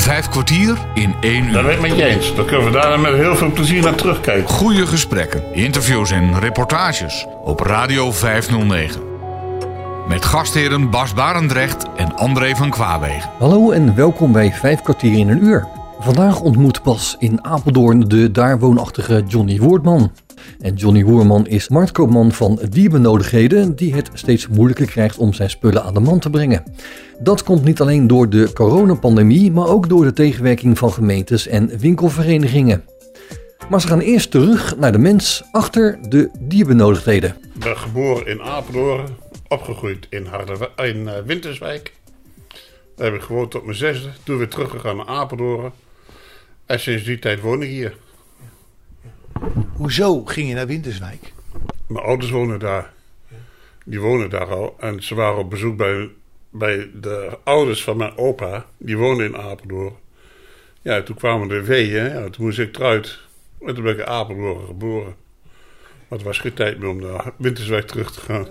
Vijf kwartier in één Dat uur. ben ik met je eens. Dan kunnen we daar met heel veel plezier naar terugkijken. Goede gesprekken, interviews en reportages op Radio 509. Met gastheren Bas Barendrecht en André van Kwaabegen. Hallo en welkom bij 5 kwartier in een uur. Vandaag ontmoet Bas in Apeldoorn de daar woonachtige Johnny Woerdman. En Johnny Woerman is marktkoopman van dierbenodigdheden die het steeds moeilijker krijgt om zijn spullen aan de man te brengen. Dat komt niet alleen door de coronapandemie, maar ook door de tegenwerking van gemeentes en winkelverenigingen. Maar ze gaan eerst terug naar de mens achter de dierbenodigdheden. Ik ben geboren in Apeldoorn, opgegroeid in, in eh, Winterswijk. Daar heb ik gewoond tot mijn zesde. Toen weer teruggegaan naar Apeldoorn. En sinds die tijd woon ik hier. Hoezo ging je naar Winterswijk? Mijn ouders wonen daar. Die wonen daar al. En ze waren op bezoek bij, bij de ouders van mijn opa. Die woonden in Apeldoorn. Ja, toen kwamen de weeën. Ja, toen moest ik eruit. En toen ben ik in Apeldoorn geboren. Maar het was geen tijd meer om naar Winterswijk terug te gaan.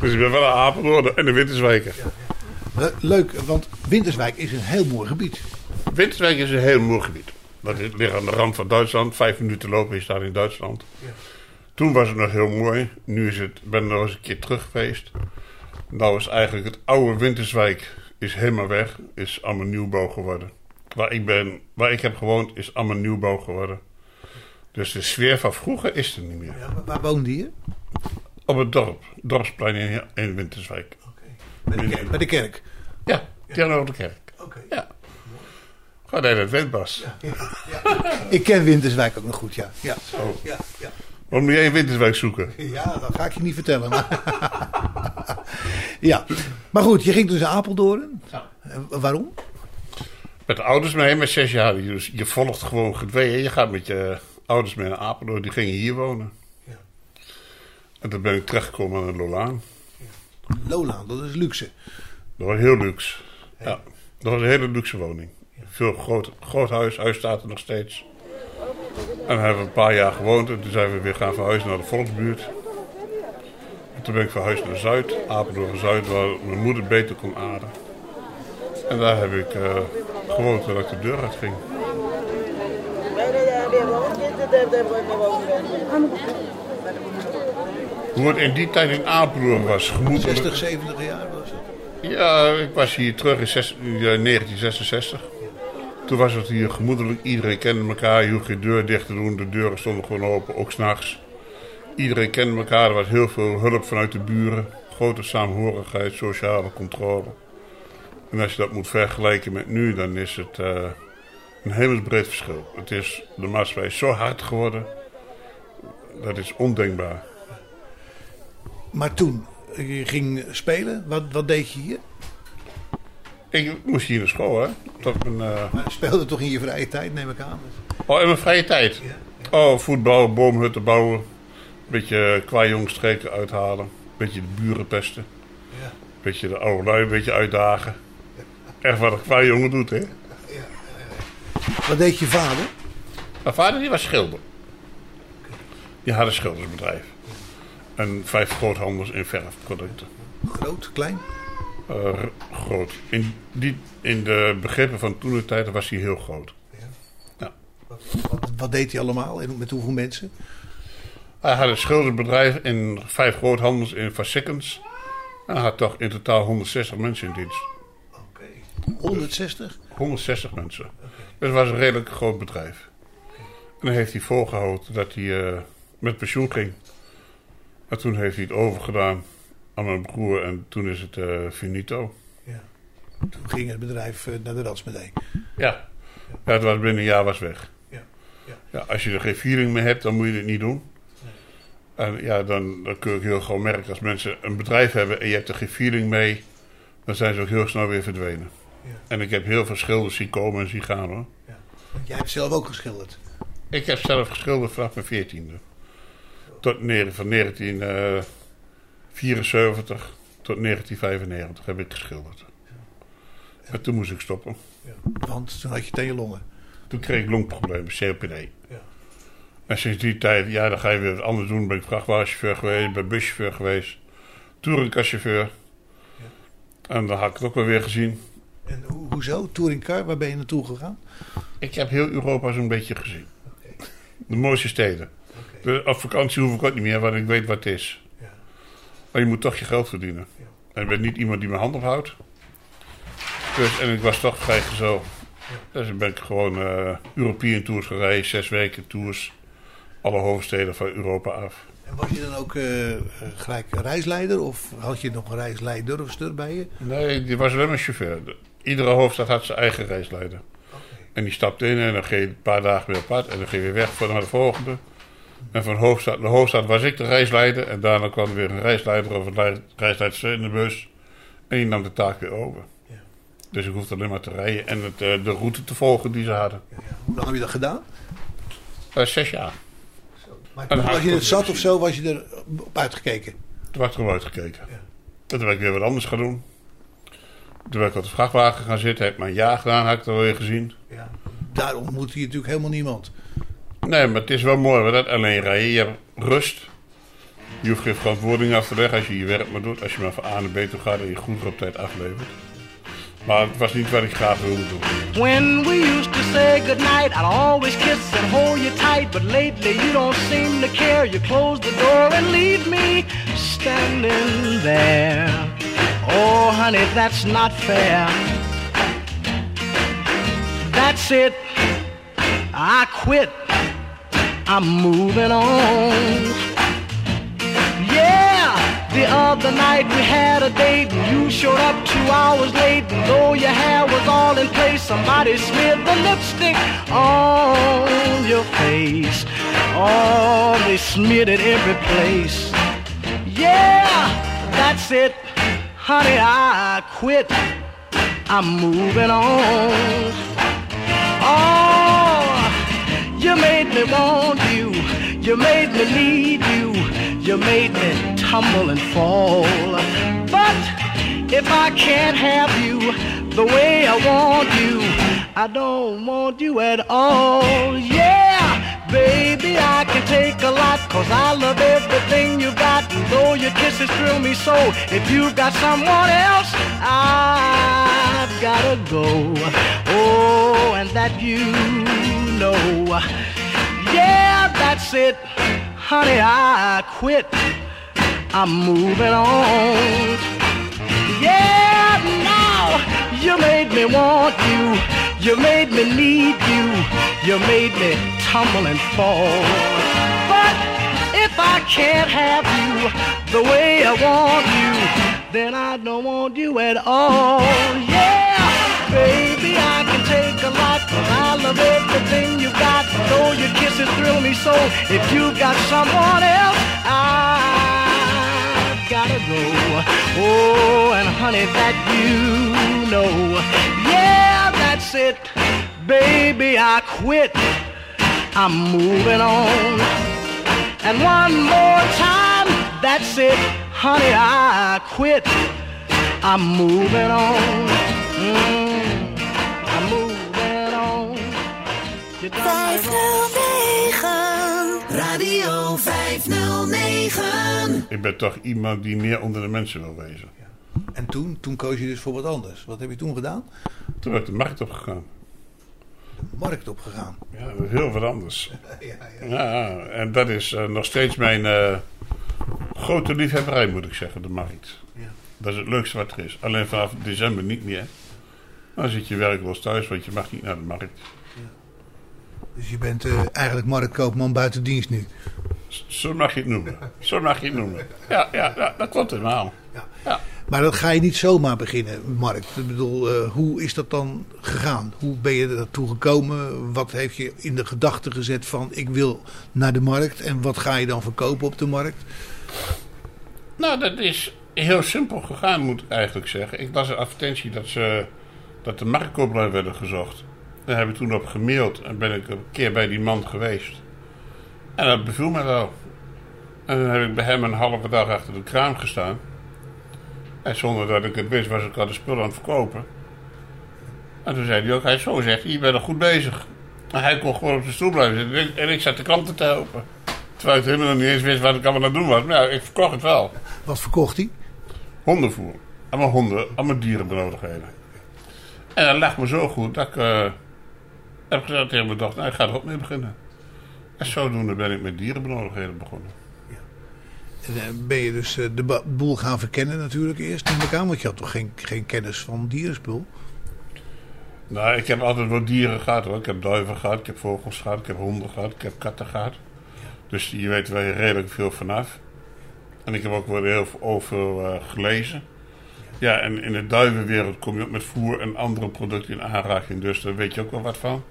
Dus ik ben wel naar Apeldoorn en de Winterswijken. Le- Leuk, want Winterswijk is een heel mooi gebied. Winterswijk is een heel mooi gebied. Dat is- ligt aan de rand van Duitsland. Vijf minuten lopen is daar in Duitsland. Toen was het nog heel mooi. Nu is het, ben ik nog eens een keer terug geweest. Nou is eigenlijk het oude Winterswijk is helemaal weg. Is allemaal nieuwbouw geworden. Waar ik, ben, waar ik heb gewoond is allemaal nieuwbouw geworden. Dus de sfeer van vroeger is er niet meer. Ja, waar woonde je? Op het dorp. Dorpsplein in, in Winterswijk. Bij de kerk. Bij de kerk. Ja, tegenover de kerk. Oké. Ja. Gewoon dat het windbas. Ik ken Winterswijk ook nog goed, ja. Ja, Oh. ja, ja. Waarom moet jij in Winterswijk zoeken? ja dat ga ik je niet vertellen. Maar... ja, maar goed, je ging dus naar Apeldoorn. Eh, Waarom? Met de ouders mee, met zes jaar. Dus je volgt gewoon gedwee. Je gaat met je ouders mee naar Apeldoorn. Die gingen hier wonen. Ja. En toen ben ik terechtgekomen aan de Lolaan. Lolaan, dat is luxe. Dat was heel luxe. Ja, dat was een hele luxe woning. Veel groot, groot huis. Huis staat er nog steeds. En daar hebben we een paar jaar gewoond. En toen zijn we weer gaan verhuizen naar de Volksbuurt. En toen ben ik verhuisd naar Zuid. Apeldoorn Zuid, waar mijn moeder beter kon aarden. En daar heb ik eh, gewoond toen ik de deur uit ging. Hoe het in die tijd in Apeldoorn was, gemoedelijk. 60, 70 jaar was het. Ja, ik was hier terug in zes- eh, 1966. Toen was het hier gemoedelijk. Iedereen kende elkaar. Je hoeft geen deur dicht te doen. De deuren stonden gewoon open, ook s'nachts. Iedereen kende elkaar. Er was heel veel hulp vanuit de buren. Grote saamhorigheid, sociale controle. En als je dat moet vergelijken met nu, dan is het eh, een hemelsbreed verschil. Het is de maatschappij zo hard geworden. Dat is ondenkbaar. Maar toen, je ging spelen, wat, wat deed je hier? Ik moest hier naar school, hè. Tot mijn, eh, Maar speelde toch in je vrije tijd, neem ik aan. Oh, in mijn vrije tijd? Oh, voetbal, boomhutten bouwen. Een beetje qua jongstreken uithalen. Een beetje de buren pesten. Ja. Een beetje de oude lui een beetje uitdagen. Echt wat een qua jongen doet, hè. Wat deed je vader? Mijn vader die was schilder. Die had een schildersbedrijf. En vijf groothandels in verfproducten. Groot, klein? Eh, groot. In, die, in de begrippen van toen de tijd was hij heel groot. Wat, wat deed hij allemaal en met hoeveel mensen? Hij had een schildersbedrijf in vijf groothandels in Vassikkens. En hij had toch in totaal 160 mensen in dienst. Oké. 160? 160 mensen. Dus het was een redelijk groot bedrijf. En dan heeft hij volgehouden dat hij eh, met pensioen ging. En toen heeft hij het overgedaan aan mijn broer en toen is het eh, finito. Ja. Toen ging het bedrijf eh, naar de Radsmedee. Ja. ja, het was binnen een jaar was weg. Ja. Ja. Ja, als je er geen feeling mee hebt, dan moet je het niet doen. En ja, dan, dan kun je heel gewoon merken als mensen een bedrijf hebben en je hebt er geen feeling mee, dan zijn ze ook heel snel weer verdwenen. Ja. En ik heb heel veel schilders zien komen en zien gaan hoor. Ja. Want jij hebt zelf ook geschilderd. Ik heb zelf geschilderd vanaf mijn veertiende. Tot van 1974 tot 1995 heb ik geschilderd. En toen moest ik stoppen. Want toen had je longen. Toen kreeg ik longproblemen, COPD. Ja. En sinds die tijd, ja, dan ga je weer wat anders doen. Ben ik vrachtwagenchauffeur geweest, ben buschauffeur geweest, touringcaschauffeur. En dan had ik het ook wel weer gezien. En hoe, hoezo? Touringcar, waar ben je naartoe gegaan? Ik heb heel Europa zo'n beetje gezien. De mooiste steden. Dus op vakantie hoef ik ook niet meer, want ik weet wat het is. Maar je moet toch je geld verdienen. En ik ben niet iemand die mijn hand ophoudt. Dus, en ik was toch vrijgezel. Dus dan ben ik gewoon eh European Tours gereden, zes weken tours. Alle hoofdsteden van Europa af. En was je dan ook eh, gelijk reisleider? Of had je nog een reisleider of stur bij je? Nee, die was alleen maar chauffeur. De- Iedere hoofdstad had zijn eigen reisleider. En die stapte in en dan ging je een paar dagen weer pad. En dan ging je weer weg voor naar de volgende. En van hoofdstad naar hoofdstad was ik de reisleider. En daarna kwam er weer een reisleider of een lei- reisleidster in de bus. En die nam de taak weer over. Ja. Dus ik hoefde alleen maar te rijden en het, eh, de route te volgen die ze hadden. Hoe lang heb je dat gedaan? Eh, zes jaar. Maar was had je het zat of zo, was je er op uitgekeken? Toen werd ik erom uitgekeken. Ja. En toen ben ik weer wat anders gaan doen. Toen ben ik op de vrachtwagen gaan zitten. Heb ik maar een jaar gedaan, had ik er weer gezien. Ja. Daar ontmoette je natuurlijk helemaal niemand. Nee, maar het is wel mooi, dat alleen rijden. Je hebt rust. Je hoeft geen verantwoording af te leggen als je je werk maar doet. Als je maar van A naar B toe gaat en je goed op tijd aflevert. Maar het was niet wat ik graag wilde doen. When we used to say goodnight, I'd always kiss and hold you tight. But lately you don't seem to care. You close the door and leave me standing there. Oh, honey, that's not fair. That's it. I quit. I'm moving on. Yeah, the other night we had a date and you showed up two hours late. And though your hair was all in place, somebody smeared the lipstick on your face. Oh, they smeared it every place. Yeah, that's it. Honey, I quit. I'm moving on. Oh, you made me want you. You made me need you. You made me tumble and fall. But if I can't have you the way I want you, I don't want you at all. Yeah, baby, I can take a lot cause I love everything you got. And though your kisses thrill me so, if you've got someone else, I've gotta go. Oh, and that you Yeah, that's it. Honey, I quit. I'm moving on. Yeah, now you made me want you. You made me need you. You made me tumble and fall. But if I can't have you the way I want you, then I don't want you at all. Yeah, baby, I can take a lot, cause I love everything you got. Though your kisses thrill me so, if you've got someone else, I've gotta go. Oh, and honey, that you know. Yeah, that's it, baby, I quit. I'm moving on. And one more time, that's it, honey, I quit. I'm moving on. Mm, 509 Radio 509 Ik ben toch iemand die meer onder de mensen wil wezen. En toen, toen koos je dus voor wat anders. Wat heb je toen gedaan? Toen ben ik de markt opgegaan. Markt opgegaan. Ja, heel wat anders. Ja, ja. Ja, en dat is eh, nog steeds mijn eh, grote liefhebberij, moet ik zeggen, de markt. Ja. Dat is het leukste wat er is. Alleen vanaf december niet meer. Dan zit je werkloos thuis, want je mag niet naar de markt. Dus je bent eh, eigenlijk marktkoopman buiten dienst nu. Zo mag je het noemen. Zo mag je het noemen. Ja, ja, ja dat klopt helemaal. Ja. Ja. Maar dat ga je niet zomaar beginnen, Markt. Ik bedoel, eh, hoe is dat dan gegaan? Hoe ben je ertoe gekomen? Wat heeft je in de gedachte gezet van ik wil naar de markt? En wat ga je dan verkopen op de markt? Nou, dat is heel simpel gegaan, moet ik eigenlijk zeggen. Ik las een advertentie dat, ze, dat de marktkooplui werden gezocht. Daar heb ik toen op gemaild en ben ik een keer bij die man geweest. En dat beviel me wel. En dan heb ik bij hem een halve dag achter de kraam gestaan. En zonder dat ik het wist, was ik al de spullen aan het verkopen. En toen zei hij ook, hij zo zegt, je bent er goed bezig. En hij kon gewoon op zijn stoel blijven zitten. En ik- zat de klanten te helpen. Terwijl ik helemaal niet eens wist wat ik allemaal aan het doen was. Maar ja, ik verkocht het wel. Wat verkocht hij? Hondenvoer. Allemaal honden, allemaal dierenbenodigdheden. En dat lag me zo goed dat ik eh, heb gezegd tegen mijn dochter, nou, ik ga er ook mee beginnen. En zodoende ben ik met dierenbenodigdheden begonnen. En, eh, ben je dus eh, de boel gaan verkennen natuurlijk eerst in elkaar, want je had toch geen, geen kennis van dierenspul? Nou, ik heb altijd wat dieren gehad hoor. Ik heb duiven gehad, ik heb vogels gehad, ik heb honden gehad, ik heb katten gehad. Dus je weet wel redelijk veel vanaf. En ik heb ook wel heel veel over eh, gelezen. Ja, en in de duivenwereld kom je ook met voer en andere producten in aanraking. Dus daar weet je ook wel wat van.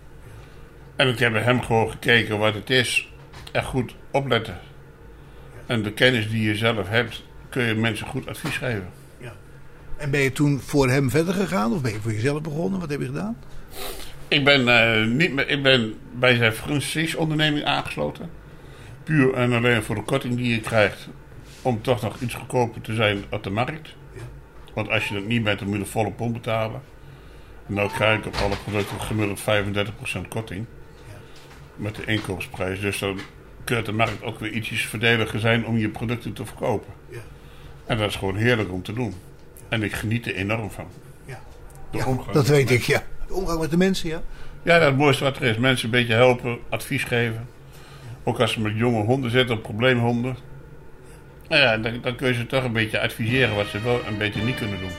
En ik heb bij hem gewoon gekeken wat het is. En goed opletten. En de kennis die je zelf hebt, kun je mensen goed advies geven. En ben je toen voor hem verder gegaan of ben je voor jezelf begonnen? Wat heb je gedaan? Ik ben, eh, niet meer, ik ben bij zijn franchise-onderneming aangesloten. Puur en alleen voor de korting die je krijgt. Om toch nog iets goedkoper te zijn op de markt. Want als je dat niet bent, dan moet je de volle pond betalen. En nou krijg ik op alle producten gemiddeld 35% korting. Met de inkoopprijs. Dus dan kun je op de markt ook weer ietsjes verdediger zijn om je producten te verkopen. En dat is gewoon heerlijk om te doen. En ik geniet er enorm van. Ja. Ja, dat weet ik, ja. De omgang met de mensen, ja. ja, dat is het mooiste wat er is. Mensen een beetje helpen, advies geven. Ook als ze met jonge honden zitten, of probleemhonden. Nou ja, dan, dan kun je ze toch een beetje adviseren wat ze wel een beetje niet kunnen doen.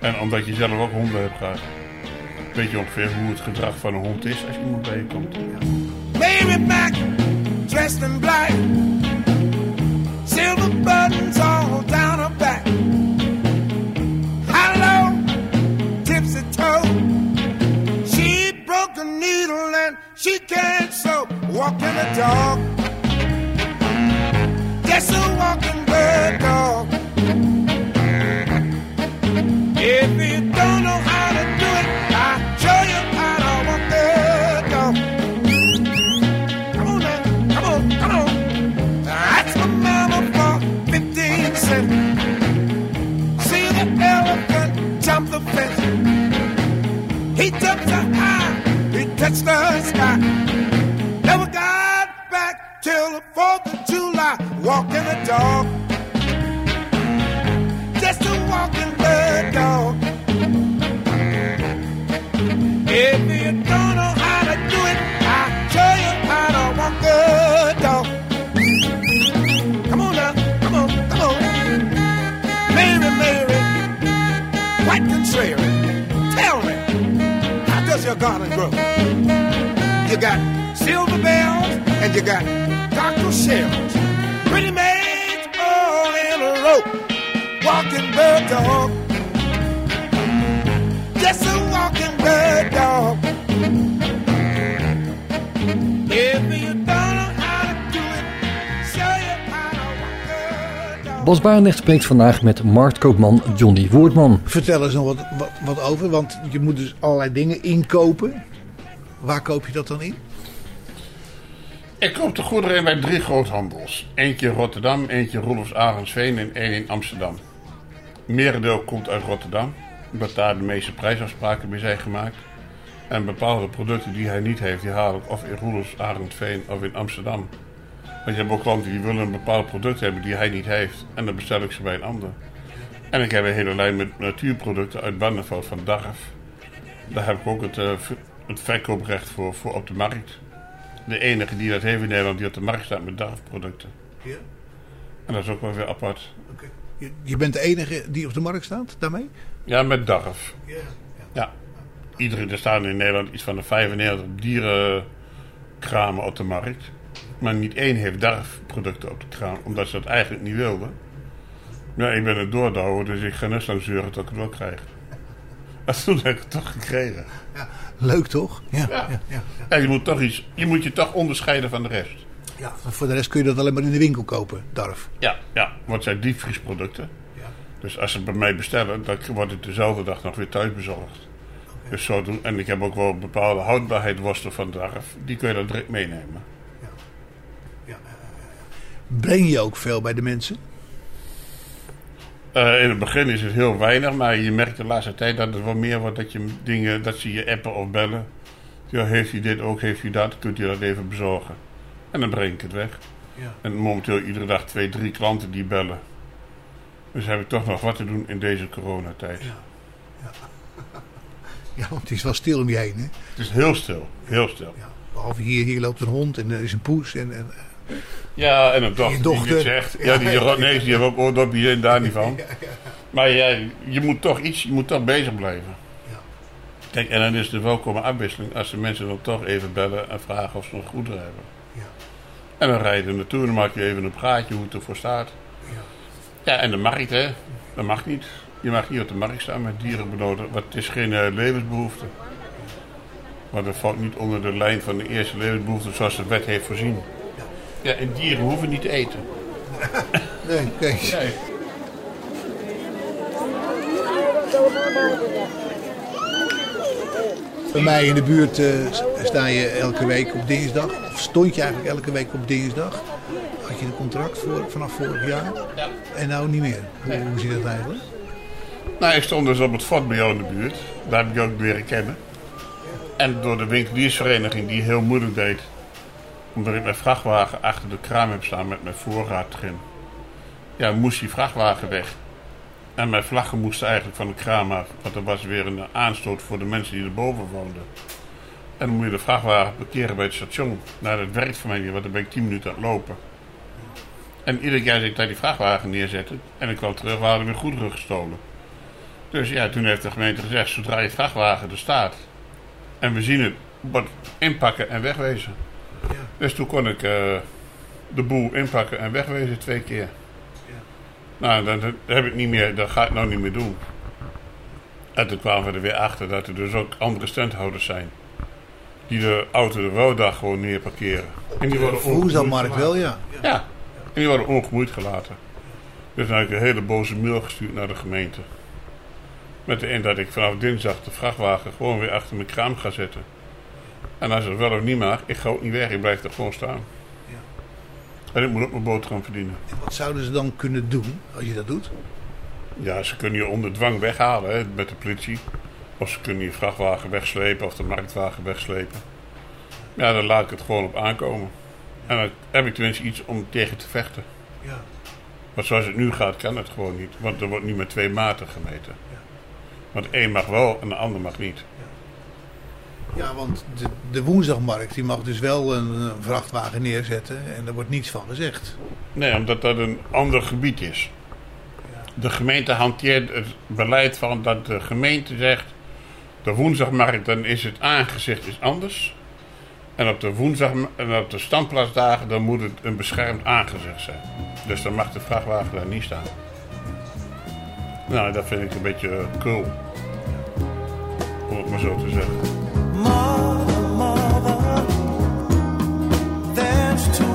En omdat je zelf ook honden hebt gehad. Weet je ongeveer hoe het gedrag van een hond is als iemand bij je komt. Mary Mac, dressed in black. Silver buttons all down her back. Hello, tipsy toe. She broke a needle and she can't sew. Walking a dog. Just a walking bird dog. If you don't know how touched the sky. Never got back till the 4th of July, walking the dog. Just a walking the dog. If your garden grow? You got silver bells and you got cockle shells. Pretty maids all in a row, walking bird dog. Just a Bas Barendrecht spreekt vandaag met marktkoopman Johnny Woordman. Vertel eens nog wat, wat, wat over, want je moet dus allerlei dingen inkopen. Waar koop je dat dan in? Ik koop de goederen in bij drie groothandels. Eentje in Rotterdam, eentje in Roelofs Arendsveen en één in Amsterdam. Merendeel komt uit Rotterdam, omdat daar de meeste prijsafspraken mee zijn gemaakt. En bepaalde producten die hij niet heeft, die haal ik of in Roelofs Arendsveen of in Amsterdam. Want je hebt ook klanten die willen een bepaald product hebben die hij niet heeft. En dan bestel ik ze bij een ander. En ik heb een hele lijn met natuurproducten uit Barneveld van Darf. Daar heb ik ook het, eh, het verkooprecht voor, voor op de markt. De enige die dat heeft in Nederland die op de markt staat met DARF-producten. Ja. En dat is ook wel weer apart. Je, je bent de enige die op de markt staat daarmee? Ja, met DARF. Ja. Iedereen, er staan in Nederland iets van de 95 dierenkramen op de markt. Maar niet één heeft DARF-producten op de kraam, omdat ze dat eigenlijk niet wilden. Ja, ik ben het doordouwen, dus ik ga net zo zeuren tot ik het wel krijg. En toen heb ik het toch gekregen. Leuk toch? Ja. Ja. ja, ja. Ja, je moet toch iets, je moet je toch onderscheiden van de rest. Ja, voor de rest kun je dat alleen maar in de winkel kopen, Darf. Ja, ja, want het zijn diepvriesproducten. Dus als ze het bij mij bestellen, dan wordt het dezelfde dag nog weer thuis bezorgd. Dus zo doen. En ik heb ook wel een bepaalde houdbaarheid worsten van Darf. Die kun je dan direct meenemen. Breng je ook veel bij de mensen? Eh, in het begin is het heel weinig, maar je merkt de laatste tijd dat het wel meer wordt dat je dingen, dat ze je appen of bellen. Ja, heeft u dit ook, heeft u dat, kunt u dat even bezorgen. En dan breng ik het weg. Ja. En momenteel iedere dag twee, drie klanten die bellen. Dus heb ik toch nog wat te doen in deze coronatijd. Ja, want het is wel stil om je heen, hè? Het is heel stil, heel stil. Ja, behalve hier, hier loopt een hond en er is een poes. En, en, Ja, en een dochter, dochter. die niet zegt. Ja, die Ja. nee, die heeft ook oordopjes en daar niet van. Maar ja, je moet toch iets, je moet toch bezig blijven. Ja. Kijk, en dan is de welkome afwisseling als de mensen dan toch even bellen en vragen of ze nog goed hebben. Ja. En dan rij je er naartoe en dan maak je even een praatje hoe het ervoor staat. Ja. Ja, en de markt, hè. Dat mag niet. Je mag niet op de markt staan met dieren benodigd, want het is geen eh, levensbehoefte. Maar dat valt niet onder de lijn van de eerste levensbehoefte zoals de wet heeft voorzien. Ja, en dieren hoeven niet te eten. Nee, kijk. Bij mij in de buurt eh, sta je elke week op dinsdag. Of stond je eigenlijk elke week op dinsdag. Had je een contract voor, vanaf vorig jaar. En nou niet meer. Hoe, hoe zit dat eigenlijk? Nou, ik stond dus op het fort bij jou in de buurt. Daar heb ik jou ook leren kennen. En door de winkeliersvereniging die heel moeilijk deed. Omdat ik mijn vrachtwagen achter de kraam heb staan met mijn voorraad erin. Ja, moest die vrachtwagen weg. En mijn vlaggen moesten eigenlijk van de kraam af. Want er was weer een aanstoot voor de mensen die erboven woonden. En dan moet je de vrachtwagen parkeren bij het station. Nou, dat werkt voor mij niet, want dan ben ik 10 minuten aan het lopen. En iedere keer als ik daar die vrachtwagen neerzette en ik kwam terug, waren er weer goederen gestolen. Dus ja, toen heeft de gemeente gezegd, zodra je vrachtwagen er staat en we zien het, inpakken en wegwezen. Dus toen kon ik eh, de boel inpakken en wegwezen twee keer. Nou, dan, dan heb ik niet meer, dat ga ik nou niet meer doen. En toen kwamen we er weer achter dat er dus ook andere standhouders zijn. Die de auto de woondag gewoon neerparkeren. En die worden ongemoeid wel, ja. ja, en die worden ongemoeid gelaten. Dus dan heb ik een hele boze mail gestuurd naar de gemeente. Met de in dat ik vanaf dinsdag de vrachtwagen gewoon weer achter mijn kraam ga zetten. En als het wel of niet mag, ik ga ook niet weg, ik blijf er gewoon staan. Ja. En ik moet ook mijn boterham verdienen. En wat zouden ze dan kunnen doen als je dat doet? Ja, ze kunnen je onder dwang weghalen hè, met de politie. Of ze kunnen je vrachtwagen wegslepen of de marktwagen wegslepen. Ja, dan laat ik het gewoon op aankomen. En dan heb ik tenminste iets om tegen te vechten. Ja. Maar zoals het nu gaat, kan het gewoon niet. Want er wordt nu met twee maten gemeten. Want één mag wel en de ander mag niet. Ja, want de, de woensdagmarkt die mag dus wel een, een vrachtwagen neerzetten en daar wordt niets van gezegd. Nee, omdat dat een ander gebied is. De gemeente hanteert het beleid van dat de gemeente zegt... de woensdagmarkt, dan is het aangezicht is anders. En op de woensdag en op de standplaatsdagen, dan moet het een beschermd aangezicht zijn. Dus dan mag de vrachtwagen daar niet staan. Nou, dat vind ik een beetje cool. Om het maar zo te zeggen. Mother, mother, there's too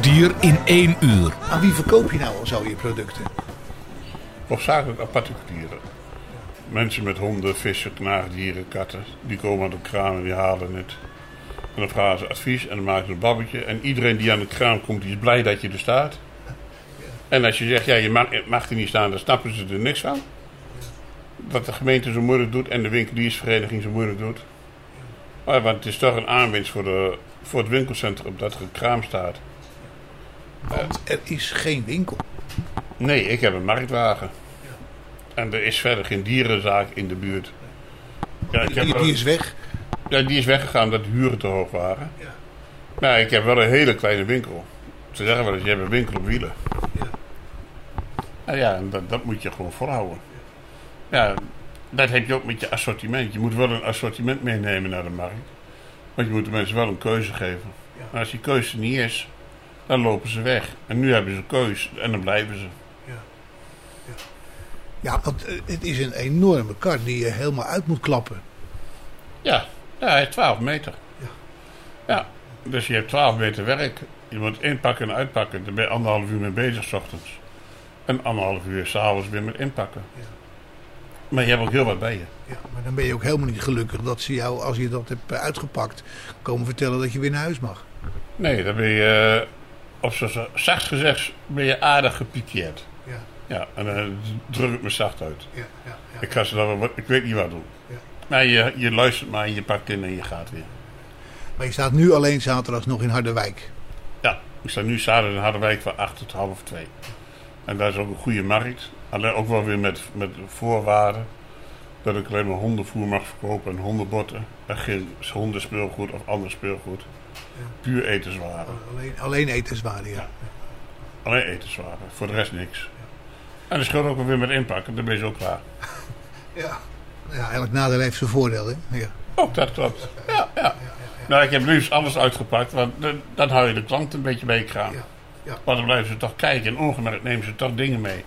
kwartier in één uur. Aan wie verkoop je nou al zo je producten? Hoofdzakelijk aan particulieren. Mensen met honden, vissen, knaagdieren, katten. Die komen aan de kraam en die halen het. En dan vragen ze advies en dan maken ze een babbeltje. En iedereen die aan de kraam komt, die is blij dat je er staat. En als je zegt, ja, je mag, mag er niet staan, dan snappen ze er niks van. Dat de gemeente zo moeilijk doet en de winkeliersvereniging zo moeilijk doet. Maar, want het is toch een aanwinst voor, de, voor het winkelcentrum dat er een kraam staat. Er is geen winkel. Nee, ik heb een marktwagen. En er is verder geen dierenzaak in de buurt. Ja, ik heb Die, is weg. ja, die is weggegaan omdat de huren te hoog waren. Ja. Maar ik heb wel een hele kleine winkel. Ze zeggen wel eens, je hebt een winkel op wielen. Ja. Nou ja, en dat, dat moet je gewoon volhouden. Ja, dat heb je ook met je assortiment. Je moet wel een assortiment meenemen naar de markt. Want je moet de mensen wel een keuze geven. Maar als die keuze niet is, dan lopen ze weg. En nu hebben ze een keuze en dan blijven ze. Ja, want eh, het is een enorme kar die je helemaal uit moet klappen. Ja, ja hij is 12 meter. Ja. Ja, dus je hebt 12 meter werk. Je moet inpakken en uitpakken. Daar ben je anderhalf uur mee bezig, s ochtends. En anderhalf uur s'avonds weer met inpakken. Ja. Maar je hebt ook heel wat bij je. Ja, maar dan ben je ook helemaal niet gelukkig dat ze jou, als je dat hebt uitgepakt, komen vertellen dat je weer naar huis mag. Nee, dan ben je, eh, op zo zacht gezegd, ben je aardig gepikeerd. Ja, Ja, en dan druk ik me zacht uit. ja, ja. ja. Ik, ga ze dan, ik weet niet wat doen. Ja. Maar je, je luistert maar en je pakt in en je gaat weer. Maar je staat nu alleen zaterdags nog in Harderwijk. Ja, ik sta nu zaterdag in Harderwijk van 8 tot half 2. En daar is ook een goede markt. Alleen ook wel weer met, met voorwaarden. Dat ik alleen maar hondenvoer mag verkopen en hondenbotten. En geen hondenspeelgoed of ander speelgoed. Puur etenswaren. Alleen, alleen etenswaren, ja. Alleen etenswaren. Voor de rest niks. En dat scheelt ook weer met inpakken. Dan ben je zo klaar. Ja, ja elk nadeel heeft zijn voordeel, hè. Ja. Ook dat klopt. Ja, ja. Nou, ik heb eens alles uitgepakt. Want dan, hou je de klant een beetje bij je kraan. Ja, ja. Want dan blijven ze toch kijken. En ongemerkt nemen ze toch dingen mee.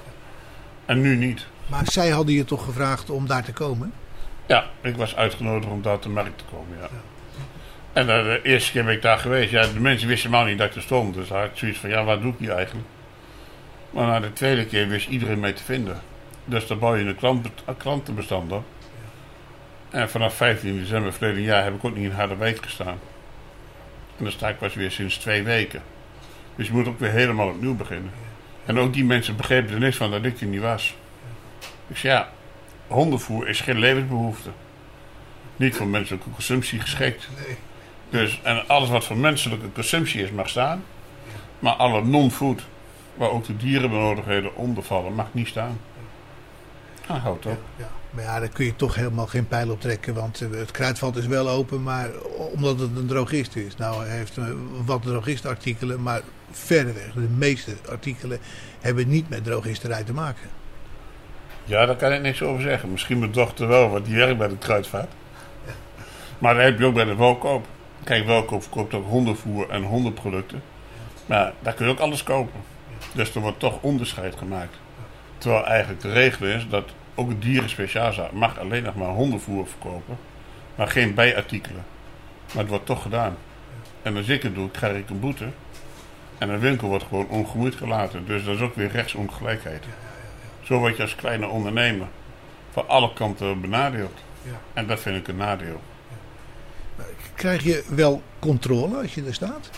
En nu niet. Maar zij hadden je toch gevraagd om daar te komen? Ja, ik was uitgenodigd om daar de markt te komen, ja. En eh, de eerste keer ben ik daar geweest. Ja, de mensen wisten helemaal niet dat ik er stond. Dus had ik zoiets van, ja, wat doe ik hier eigenlijk? Maar na de tweede keer wist iedereen mee te vinden. Dus dan bouw je een klant, een klantenbestand op. En vanaf 15 december verleden jaar heb ik ook niet in Harderwijk gestaan. En dan sta ik pas weer sinds twee weken. Dus je moet ook weer helemaal opnieuw beginnen. En ook die mensen begrepen er niks van dat ik er niet was. Zei, ja, hondenvoer is geen levensbehoefte. Niet voor menselijke consumptie geschikt. Nee. Dus, en alles wat voor menselijke consumptie is, mag staan. Maar alle non-food, waar ook de dierenbenodigdheden onder vallen, mag niet staan. Ah, houdt op. Ja. Maar ja, daar kun je toch helemaal geen pijl op trekken. Want eh, het kruidvat is wel open, maar omdat het een drogist is. Nou, hij heeft eh, wat drogistartikelen, maar verreweg. De meeste artikelen hebben niet met drogisterij te maken. Ja, daar kan ik niks over zeggen. Misschien mijn dochter wel, want die werkt bij de kruidvat. Maar dat heb je ook bij de welkoop. Kijk, welkoop verkoopt ook hondenvoer en hondenproducten. Maar daar kun je ook alles kopen. Dus er wordt toch onderscheid gemaakt. Terwijl eigenlijk de regel is dat ook een dierenspeciaalzaak mag alleen nog maar hondenvoer verkopen. Maar geen bijartikelen. Maar het wordt toch gedaan. En als ik het doe, krijg ik een boete. En een winkel wordt gewoon ongemoeid gelaten. Dus dat is ook weer rechtsongelijkheid. Zo word je als kleine ondernemer van alle kanten benadeeld. En dat vind ik een nadeel. Krijg je wel controle als je er staat?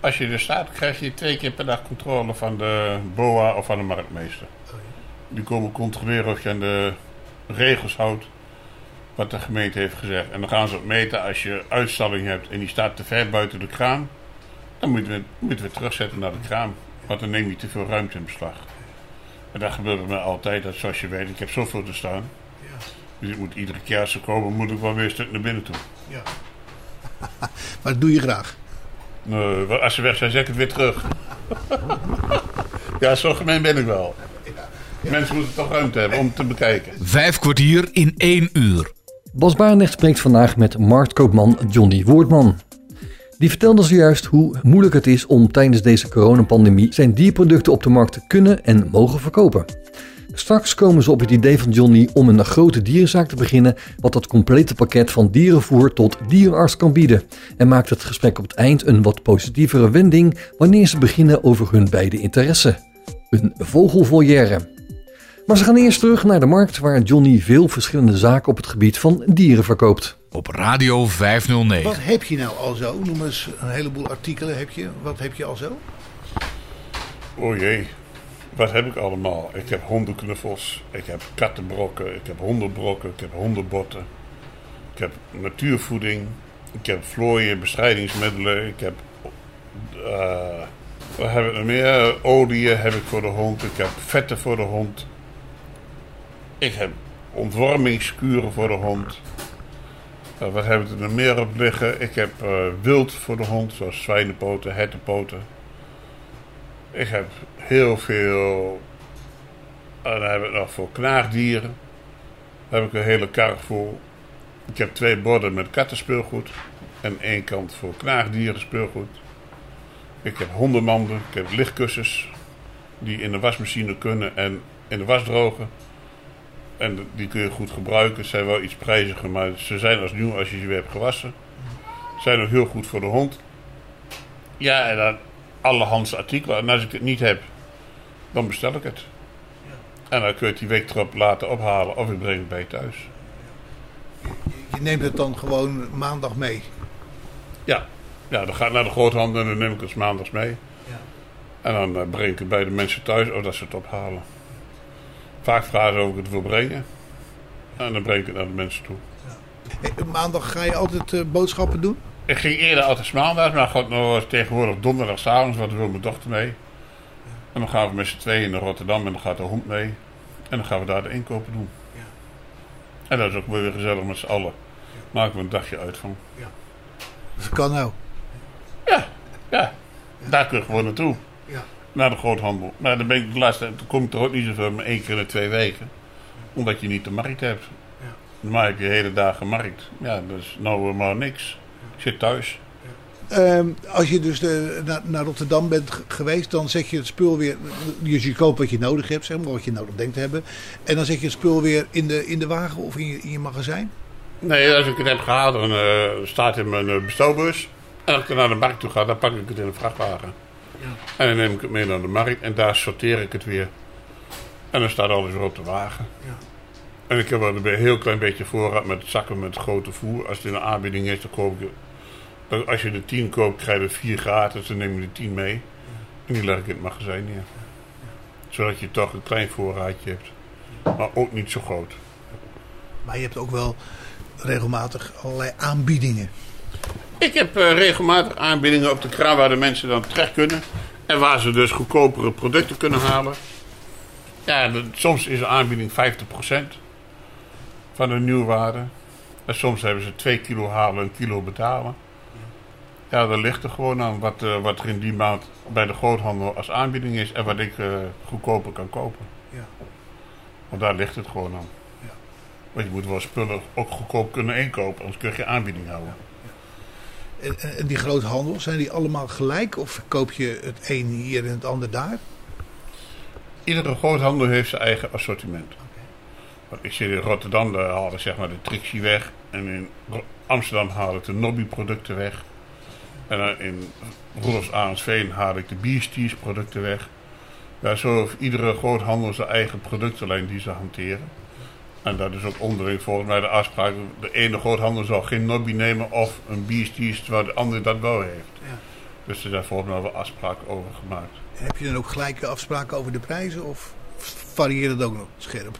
Als je er staat, krijg je twee keer per dag controle van de BOA of van de marktmeester. Die komen controleren of je aan de regels houdt wat de gemeente heeft gezegd. En dan gaan ze ook meten als je uitstalling hebt en die staat te ver buiten de kraam. Dan moeten we, moeten we terugzetten naar de kraam. Want dan neem je te veel ruimte in beslag. En dat gebeurt mij altijd. Dat zoals je weet, ik heb zoveel te staan. Dus ik moet iedere keer als ze komen, moet ik wel weer een stuk naar binnen toe. Ja. maar dat doe je graag. Nee, als ze weg zijn, zeg ik het weer terug. ja, zo gemeen ben ik wel. Mensen moeten toch ruimte hebben om te bekijken. Vijf kwartier in één uur. Bas Barendrecht spreekt vandaag met marktkoopman Johnny Woordman. Die vertelde zojuist hoe moeilijk het is om tijdens deze coronapandemie zijn dierproducten op de markt te kunnen en mogen verkopen. Straks komen ze op het idee van Johnny om een grote dierenzaak te beginnen, wat dat complete pakket van dierenvoer tot dierenarts kan bieden. En maakt het gesprek op het eind een wat positievere wending wanneer ze beginnen over hun beide interesse. Een vogelvolière. Maar ze gaan eerst terug naar de markt waar Johnny veel verschillende zaken op het gebied van dieren verkoopt. Op Radio 509. Wat heb je nou al zo? Noem eens een heleboel artikelen heb je. Wat heb je al zo? O jee, wat heb ik allemaal? Ik heb hondenknuffels, ik heb kattenbrokken, ik heb hondenbrokken, ik heb hondenbotten. Ik heb natuurvoeding, ik heb vlooien, bestrijdingsmiddelen, ik heb... eh wat heb ik nog meer? Olie heb ik voor de hond, ik heb vetten voor de hond. Ik heb ontwormingskuren voor de hond. Eh, wat heb ik er nog meer op liggen? Ik heb eh, wild voor de hond, zoals zwijnenpoten, hertenpoten. Ik heb heel veel. En dan heb ik nog voor knaagdieren. Daar heb ik een hele kar vol. Ik heb twee borden met kattenspeelgoed. En één kant voor knaagdieren speelgoed. Ik heb hondenmanden. Ik heb lichtkussens. Die in de wasmachine kunnen en in de was drogen. En die kun je goed gebruiken. Ze zijn wel iets prijziger, maar ze zijn als nieuw als je ze weer hebt gewassen. Zijn ook heel goed voor de hond. Ja, en dan allehands artikelen. En als ik het niet heb, dan bestel ik het. En dan kun je het die week erop laten ophalen of ik breng het bij je thuis. Je neemt het dan gewoon maandag mee. Ja, ja dan ga ik naar de groothandel en dan neem ik het maandags mee. Ja. En dan eh, breng ik het bij de mensen thuis of dat ze het ophalen. Vaak vragen ze of ik het wil brengen. En dan breng ik het naar de mensen toe. Eh, Maandag ga je altijd eh, boodschappen doen? Ik ging eerder altijd 's maandags, maar gaat nog tegenwoordig donderdagavond, want dan wil mijn dochter mee. En dan gaan we met z'n tweeën naar Rotterdam en dan gaat de hond mee. En dan gaan we daar de inkopen doen. En dat is ook weer gezellig met z'n allen. Maken we een dagje uit van. Dat kan nou. Ja, ja. Daar kun je gewoon naartoe. Ja. Naar de groothandel. Maar dan ben ik de laatste dan kom ik er ook niet zoveel, maar één keer in de twee weken. Omdat je niet de markt hebt. Ja. Normaal heb je hele dagen markt. Ja, dat is nou maar niks. Ik zit thuis. Ehm, als je dus de, naar, naar Rotterdam bent geweest, dan zet je het spul weer. Dus je koopt wat je nodig hebt, zeg maar, wat je nodig denkt te hebben. En dan zet je het spul weer in de, in de wagen of in je, in je magazijn. Nee, als ik het heb gehaald, dan eh, staat het in mijn eh, bestelbus. En als ik naar de markt toe ga, dan pak ik het in een vrachtwagen. En dan neem ik het mee naar de markt en daar sorteer ik het weer. En dan staat alles weer op de wagen. En ik heb wel een heel klein beetje voorraad met zakken met grote voer. Als het in een aanbieding is, dan koop ik... dan- Als je de 10 koopt, krijg je er 4 gratis. Dan neem je de 10 mee. En die leg ik in het magazijn neer. Zodat je toch een klein voorraadje hebt. Maar ook niet zo groot. Maar je hebt ook wel regelmatig allerlei aanbiedingen. Ik heb eh, regelmatig aanbiedingen op de kraan waar de mensen dan terecht kunnen. En waar ze dus goedkopere producten kunnen halen. Ja, de- soms is de aanbieding 50% van de nieuwwaarde. En soms hebben ze 2 kilo halen en kilo betalen. Ja, dat ligt er gewoon aan wat, eh, wat er in die maand bij de groothandel als aanbieding is. En wat ik eh, goedkoper kan kopen. Ja. Want daar ligt het gewoon aan. Ja. Want je moet wel spullen ook goedkoop kunnen inkopen. Anders kun je aanbieding houden. En, en- en die groothandel, zijn die allemaal gelijk? Of koop je het een hier en het ander daar? Iedere groothandel heeft zijn eigen assortiment. Want ik zit in Rotterdam, daar haal ik zeg maar de Trixie weg. En in Amsterdam haal ik de Nobby producten weg. En in Roelofs Arendsveen haal ik de Bierstiers producten weg. Ja, zo heeft iedere groothandel zijn eigen productenlijn die ze hanteren. En dat is ook onderling volgens mij de afspraak. De ene groothandel zal geen Nobby nemen of een Bierstiers, terwijl de andere dat wel heeft. Ja. Dus er zijn volgens mij wel afspraken over gemaakt. En heb je dan ook gelijke afspraken over de prijzen? Of varieert het ook nog scherp?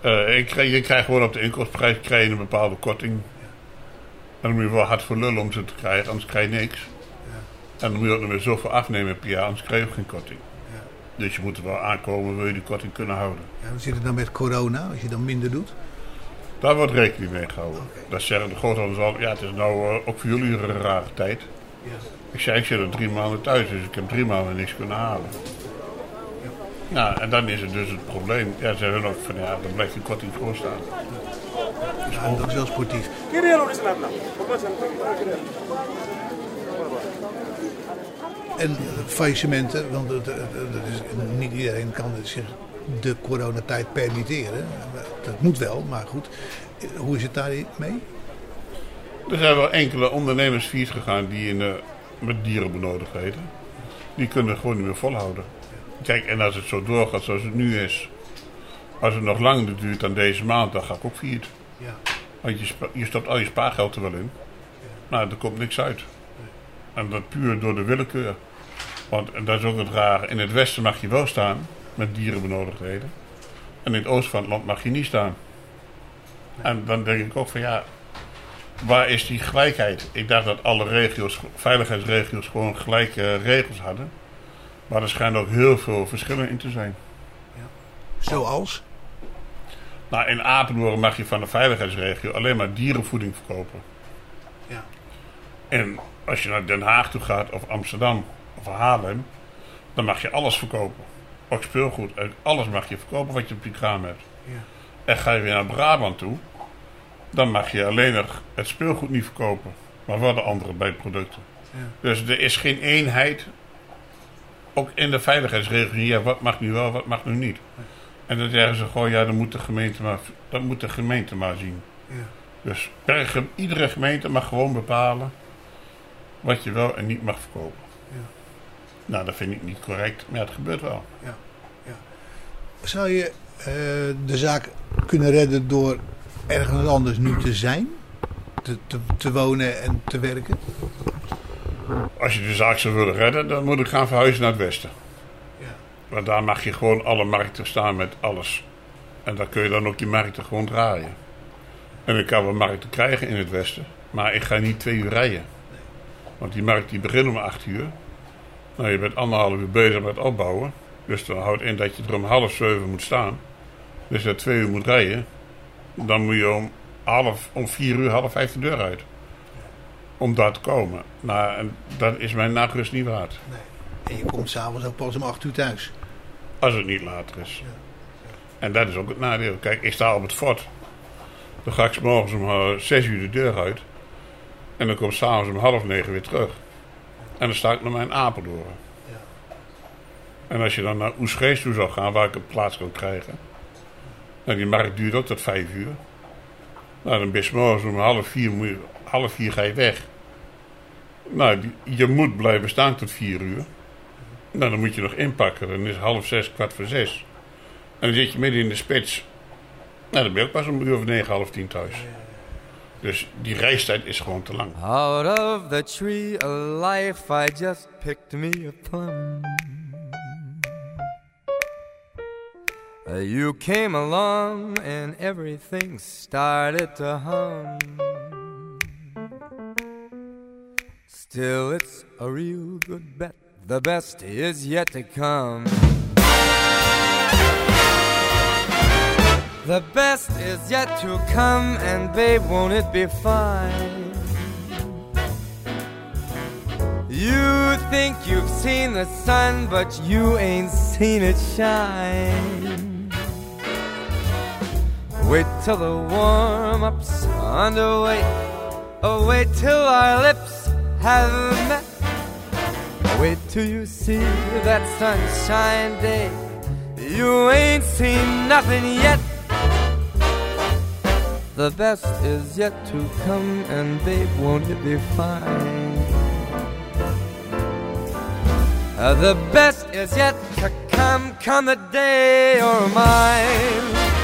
Eh, ik krijg, je krijgt gewoon op de inkoopprijs krijg je een bepaalde korting. En dan moet je wel hard voor lullen om ze te krijgen, anders krijg je niks. En dan moet je ook nog weer zoveel afnemen per jaar, anders krijg je ook geen korting. Dus je moet er wel aankomen, wil je die korting kunnen houden. Ja, hoe zit het dan met corona, als je dan minder doet? Daar wordt rekening mee gehouden. Dat zeggen de groothandels al, ja het is nou eh, ook voor jullie een rare tijd. Ik zei, ik zit er drie maanden thuis, dus ik heb drie maanden niks kunnen halen. Ja, en dan is het dus het probleem. Ja, ze zeggen ook van ja, dan blijft die korting gewoon staan. Ja, dat is wel sportief. En faillissementen, want dat, is, niet iedereen kan zich de coronatijd permitteren. Dat moet wel, maar goed. Hoe is het daar mee? Er zijn wel enkele ondernemers vies gegaan die in, eh, met dierenbenodigdheden. Die kunnen gewoon niet meer volhouden. Kijk, en als het zo doorgaat zoals het nu is. Als het nog langer duurt dan deze maand, dan ga ik ook viert. Ja. Want je, je stopt al je spaargeld er wel in. Maar er komt niks uit. En dat puur door de willekeur. Want en dat is ook het rare. In het westen mag je wel staan met dierenbenodigdheden. En in het oosten van het land mag je niet staan. En dan denk ik ook van ja, waar is die gelijkheid? Ik dacht dat alle regio's, veiligheidsregio's gewoon gelijke regels hadden. Maar er schijnen ook heel veel verschillen in te zijn. Zoals? Nou, in Apeldoorn mag je van de veiligheidsregio alleen maar dierenvoeding verkopen. Ja. En als je naar Den Haag toe gaat, of Amsterdam, of Haarlem, dan mag je alles verkopen. Ook speelgoed, alles mag je verkopen wat je op je kraam hebt. Ja. En ga je weer naar Brabant toe, dan mag je alleen nog het speelgoed niet verkopen, maar wel de andere bijproducten. Ja. Dus er is geen eenheid, ook in de veiligheidsregio, ja, wat mag nu wel, wat mag nu niet. En dan zeggen ze gewoon, ja, dat moet de gemeente maar, dat moet de gemeente maar zien. Ja. Dus per iedere gemeente mag gewoon bepalen wat je wel en niet mag verkopen. Ja. Nou, dat vind ik niet correct, maar ja, het gebeurt wel. Zou je eh, de zaak kunnen redden door ergens anders nu te zijn? Te, te, te wonen en te werken? Als je de zaak zou willen redden, dan moet ik gaan verhuizen naar het westen. Want daar mag je gewoon alle markten staan met alles. En dan kun je dan ook die markten gewoon draaien. En ik kan wel markten krijgen in het westen, maar ik ga niet twee uur rijden. Want die markt die begint om acht uur. Nou, je bent anderhalf uur bezig met opbouwen. Dus dan houdt in dat je er om half zeven moet staan. Dus dat twee uur moet rijden. Dan moet je om, half, om vier uur, half vijf de deur uit. Om daar te komen. Nou, en dat is mijn nachtrust niet waard. En je komt s'avonds ook pas om 8 uur thuis. Als het niet later is. En dat is ook het nadeel. Kijk, ik sta op het fort. Dan ga ik 's morgens om eh, zes uur de deur uit. En dan kom ik s'avonds om half negen weer terug. En dan sta ik maar in Apeldoorn. En als je dan naar Oesgeest toe zou gaan, waar ik een plaats kan krijgen. Nou, die markt duurt ook tot vijf uur. Nou, dan ben je morgens om half vier, half vier ga je weg. Nou, je moet blijven staan tot vier uur. Nou, dan moet je nog inpakken. Dan is half zes, kwart voor zes. En dan zit je midden in de spits. Nou, dan ben je ook pas om een uur of negen, half tien thuis. Dus die reistijd is gewoon te lang. Out of the tree of life, I just picked me a plum. You came along and everything started to hum. Still, it's a real good bet. The best is yet to come. The best is yet to come, and babe, won't it be fine? You think you've seen the sun, but you ain't seen it shine. Wait till the warm up's underway. Oh, wait till our lips have met. Wait till you see that sunshine day. You ain't seen nothing yet. The best is yet to come, and babe, won't it be fine? Uh, the best is yet to come, come the day or mine.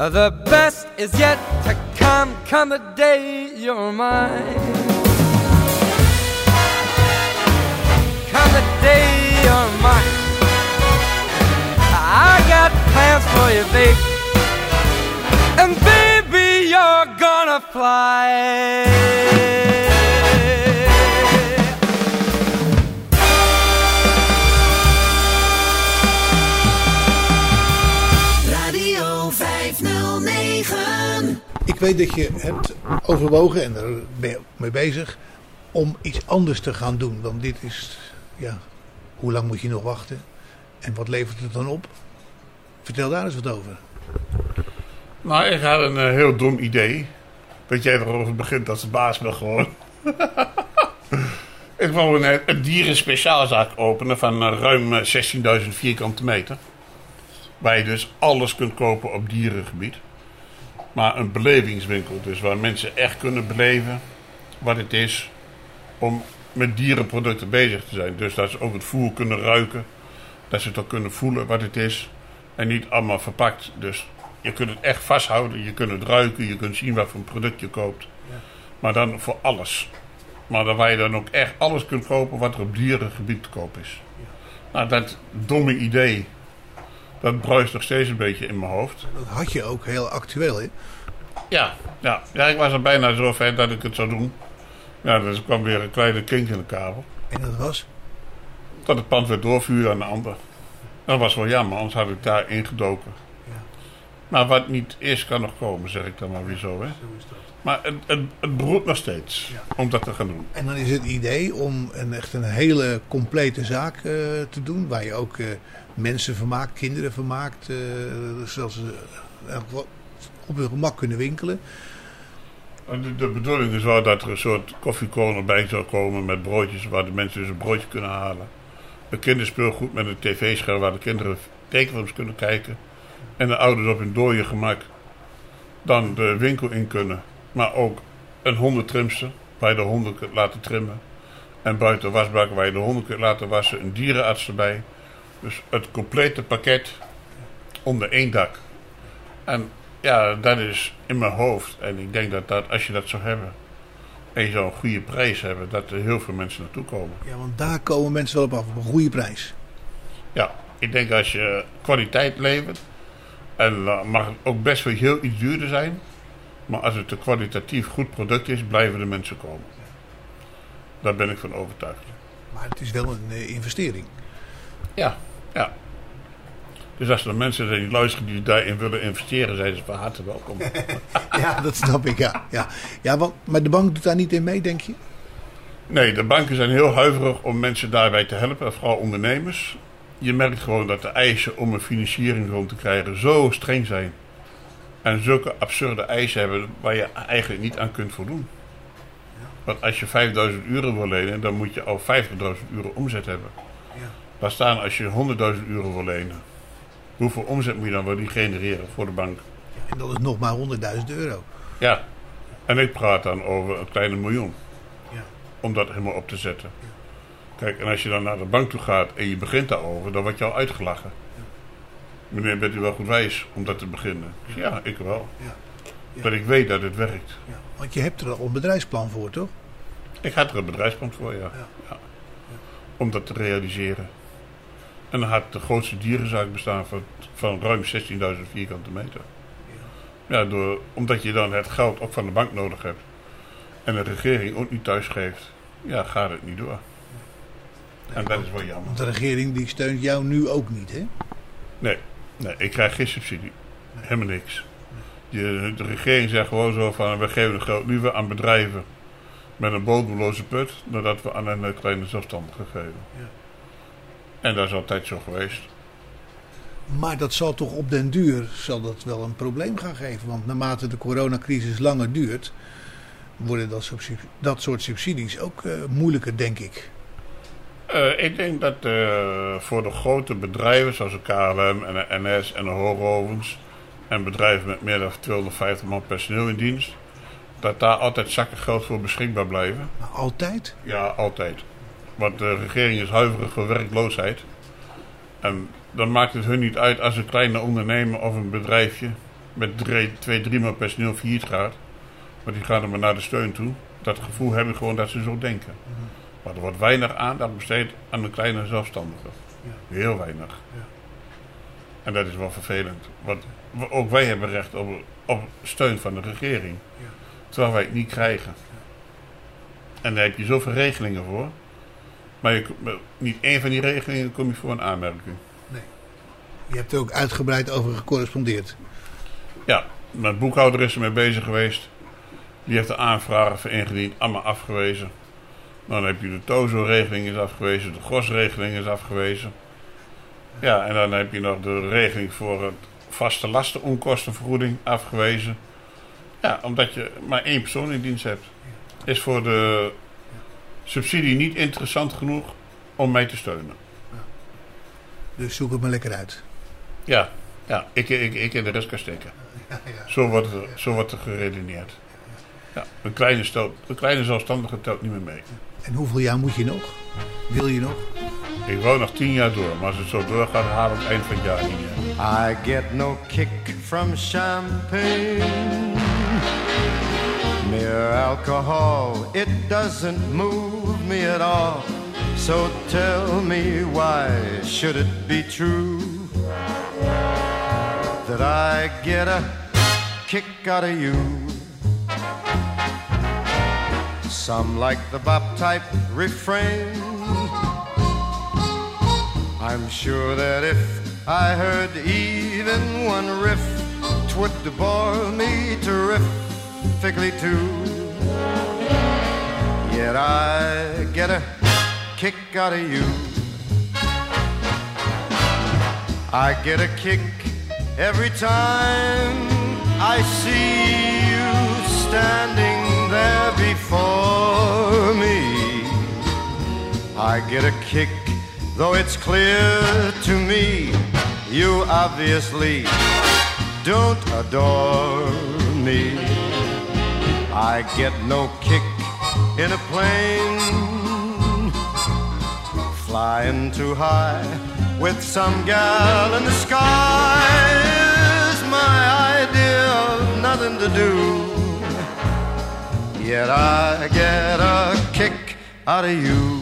Uh, the best is yet to come, come the day you're mine. Come the day you're mine. I got plans for you, babe. And baby, you're gonna fly. Weet dat je hebt overwogen, en daar ben je mee bezig, om iets anders te gaan doen. Want dit is, ja, hoe lang moet je nog wachten? En wat levert het dan op? Vertel daar eens wat over. Nou, ik had een eh, heel dom idee. Dat jij erover begint als de baas bent gewoon. ik wou een, een dierenspeciaalzaak openen van eh, ruim eh, 16.000 vierkante meter. Waar je dus alles kunt kopen op dierengebied. Maar een belevingswinkel, dus waar mensen echt kunnen beleven wat het is om met dierenproducten bezig te zijn. Dus dat ze ook het voer kunnen ruiken. Dat ze het ook kunnen voelen wat het is. En niet allemaal verpakt. Dus je kunt het echt vasthouden. Je kunt het ruiken. Je kunt zien wat voor een product je koopt. Maar dan voor alles. Maar dan waar je dan ook echt alles kunt kopen wat er op dierengebied te koop is. Nou, dat domme idee. Dat bruist nog steeds een beetje in mijn hoofd. Dat had je ook heel actueel, hè? Ja, ja. ja, ik was er bijna zo ver dat ik het zou doen. Ja, dus er kwam weer een kleine kink in de kabel. En dat was? Dat het pand werd doorvuurd aan de ander. Dat was wel jammer, anders had ik daar ingedoken. Maar wat niet is, kan nog komen, zeg ik dan maar weer zo. Hè? Maar het, het, het beroept nog steeds om dat te gaan doen. En dan is het idee om een, echt een hele complete zaak eh, te doen. Waar je ook eh, mensen vermaakt, kinderen vermaakt. eh zodat ze op hun gemak kunnen winkelen. En De, de bedoeling is wel dat er een soort koffiecorner bij zou komen met broodjes, waar de mensen dus een broodje kunnen halen. Een kinderspeelgoed met een tv-scherm waar de kinderen tekenfilms kunnen kijken. En de ouders op hun dode gemak dan de winkel in kunnen. Maar ook een hondentrimster waar je de honden kunt laten trimmen. En buiten de wasbak waar je de honden kunt laten wassen. Een dierenarts erbij. Dus het complete pakket onder één dak. En ja, dat is in mijn hoofd. En ik denk dat, dat als je dat zou hebben. En je zou een goede prijs hebben. Dat er heel veel mensen naartoe komen. Ja, want daar komen mensen wel op af. Op een goede prijs. Ja, ik denk als je kwaliteit levert. En dan mag het ook best wel heel iets duurder zijn. Maar als het een kwalitatief goed product is, blijven de mensen komen. Daar ben ik van overtuigd. Maar het is wel een eh, investering. Ja, ja. Dus als er mensen zijn die luisteren die daarin willen investeren, zijn ze van harte welkom. Ja, dat snap ik. Ja, ja. ja want, maar de bank doet daar niet in mee, denk je? Nee, de banken zijn heel huiverig om mensen daarbij te helpen, vooral ondernemers. Je merkt gewoon dat de eisen om een financiering rond te krijgen zo streng zijn. En zulke absurde eisen hebben waar je eigenlijk niet aan kunt voldoen. Want als je 5000 euro wil lenen, dan moet je al 50.000 euro omzet hebben. Laat staan als je 100.000 euro wil lenen. Hoeveel omzet moet je dan wel die genereren voor de bank? En dat is nog maar 100.000 euro. Ja, en ik praat dan over een kleine miljoen. Ja. Om dat helemaal op te zetten. Kijk, en als je dan naar de bank toe gaat en je begint daarover, dan word je al uitgelachen. Meneer, bent u wel goed wijs om dat te beginnen? Ik zeg, Ja, ik wel. Ja. Ja. Dat ik weet dat het werkt. Ja. Want je hebt er al een bedrijfsplan voor, toch? Ik had er een bedrijfsplan voor, ja. ja. Om dat te realiseren. En dan had de grootste dierenzaak bestaan van, van ruim 16.000 vierkante meter. Ja, door, omdat je dan het geld ook van de bank nodig hebt. En de regering ook niet thuis geeft. Ja, gaat het niet door. En dat is wel jammer. Want de regering die steunt jou nu ook niet, hè? Nee, nee ik krijg geen subsidie. Helemaal niks. Je, de regering zegt gewoon zo van... we geven het geld liever aan bedrijven... met een bodemloze put... dan dat we aan een eh, kleine zelfstandige geven. En dat is altijd zo geweest. Maar dat zal toch op den duur zal dat wel een probleem gaan geven. Want naarmate de coronacrisis langer duurt, worden dat, subsidie- dat soort subsidies ook eh, moeilijker, denk ik. Eh, ik denk dat eh, voor de grote bedrijven zoals de KLM en de NS en de hoogovens en bedrijven met meer dan 250 man personeel in dienst, dat daar altijd zakken geld voor beschikbaar blijven. Altijd? Ja, altijd. Want de regering is huiverig voor werkloosheid. En dan maakt het hun niet uit als een kleine ondernemer of een bedrijfje met drie, twee, drie man personeel failliet gaat. Want die gaan er maar naar de steun toe. Dat gevoel heb ik gewoon dat ze zo denken. Maar er wordt weinig aandacht besteed aan de kleine zelfstandigen. Heel weinig. En dat is wel vervelend. Want ook wij hebben recht op, op steun van de regering. Terwijl wij het niet krijgen. En daar heb je zoveel regelingen voor. Maar je, niet één van die regelingen kom je voor een aanmerking. Je hebt er ook uitgebreid over gecorrespondeerd. Ja, mijn boekhouder is ermee bezig geweest. Die heeft de aanvragen voor ingediend, allemaal afgewezen. Dan heb je de TOZO-regeling is afgewezen, de GOS-regeling is afgewezen. Ja, en dan heb je nog de regeling voor het vaste lastenonkostenvergoeding afgewezen. Ja, omdat je maar één persoon in dienst hebt. Is voor de subsidie niet interessant genoeg om mij te steunen. Dus zoek het maar lekker uit. Ja, ja ik, ik, ik in de rest kan steken. Zo wordt, er, zo wordt er geredeneerd. Ja, een, kleine stel, een kleine zelfstandige telt niet meer mee. En hoeveel jaar moet je nog? Wil je nog? Ik wou nog tien jaar door, maar als het zo doorgaat, haal ik het eind van het jaar niet meer. I get no kick from champagne. Mere alcohol, it doesn't move me at all. So tell me why should it be true that I get a kick out of you? Some like the bop type refrain. I'm sure that if I heard even one riff, twould bore me terrifically too. Yet I get a kick out of you. I get a kick every time I see you standing there before me. I get a kick, though it's clear to me you obviously don't adore me. I get no kick in a plane flying too high with some gal in the sky is my idea of nothing to do. Yet I get a kick out of you.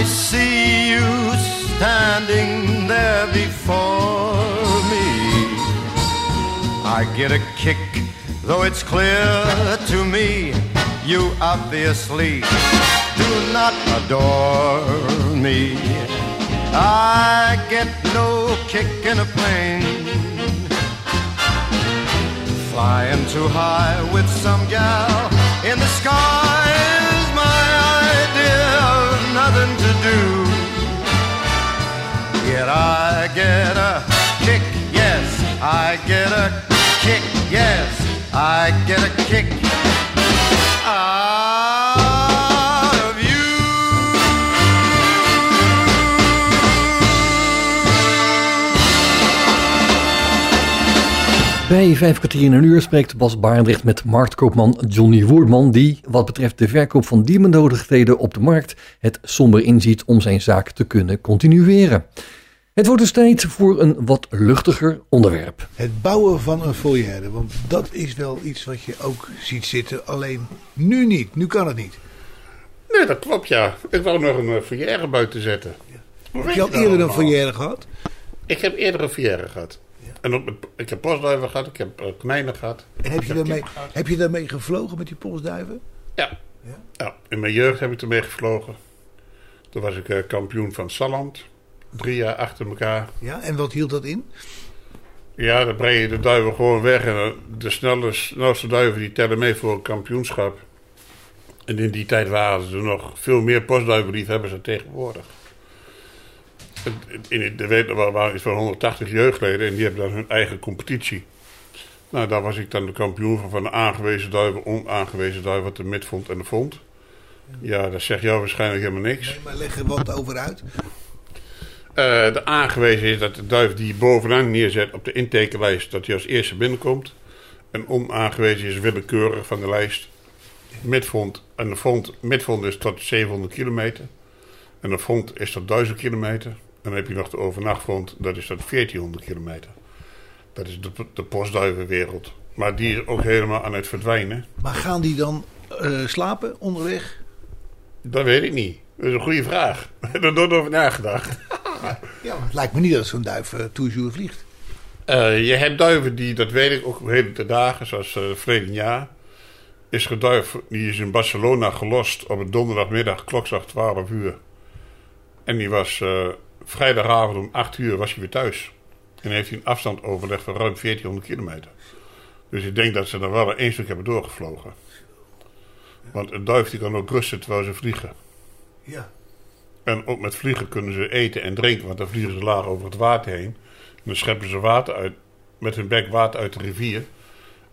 I see you standing there before me. I get a kick, though it's clear to me you obviously do not adore me. I get no kick in a plane flying too high with some gal in the sky nothing to do. Yet I get a kick, yes, I get a kick, yes, I get a kick Bij vijf kwartier in een uur spreekt Bas Barendrecht met marktkoopman Johnny Woerdman, die wat betreft de verkoop van dierbenodigdheden op de markt het somber inziet om zijn zaak te kunnen continueren. Het wordt dus tijd voor een wat luchtiger onderwerp. Het bouwen van een foyer, want dat is wel iets wat je ook ziet zitten. Alleen nu niet, nu kan het niet. Nee, dat klopt, ja. Ik wou nog een uh, foyer buiten zetten. Heb je al eerder een allemaal? foyer gehad? Ik heb eerder een foyer gehad. En ik heb postduiven gehad, ik heb uh, konijnen gehad. En heb je, daarmee, heb je daarmee gevlogen met die postduiven? Ja. ja. In mijn jeugd heb ik ermee gevlogen. Toen was ik eh, kampioen van Salland. Drie jaar achter elkaar. Ja, en wat hield dat in? Ja, dan breng je de duiven gewoon weg. En eh, de snelle, snelste duiven die tellen mee voor een kampioenschap. En in die tijd waren er nog veel meer postduivenliefhebbers dan tegenwoordig. In de weet er waren iets van 180 jeugdleden en die hebben dan hun eigen competitie. Nou, daar was ik dan de kampioen van, van de aangewezen duiven, onaangewezen duiven, wat de mid vond en de vond. Ja, dat zegt jou waarschijnlijk helemaal niks. Nee, maar leg er wat over uit. Eh, de aangewezen is dat de duif die je bovenaan neerzet op de intekenlijst, dat hij als eerste binnenkomt. En onaangewezen is willekeurig van de lijst. Midvond, en de vond, midvond is tot 700 kilometer. En de vond is tot 1000 kilometer. En dan heb je nog de overnachtvond, dat is tot 1400 kilometer. Dat is de, de postduivenwereld. Maar die is ook helemaal aan het verdwijnen. Maar gaan die dan eh, slapen onderweg? Dat weet ik niet. Dat is een goede vraag. Daar heb nooit over nagedacht. Ja, maar het lijkt me niet dat zo'n duif uh, toujours vliegt. Uh, je hebt duiven die, dat weet ik ook hele te dagen, zoals uh, verleden jaar. Is geduif, die is in Barcelona gelost op een donderdagmiddag, klokslag 12 uur. En die was vrijdagavond om 8 uur was hij weer thuis. En heeft hij een afstand overlegd van ruim 1400 kilometer. Dus ik denk dat ze dan wel één stuk hebben doorgevlogen. Want een duif die kan ook rusten terwijl ze vliegen. Ja. En ook met vliegen kunnen ze eten en drinken, want dan vliegen ze laag over het water heen. En dan scheppen ze water uit, met hun bek water uit de rivier.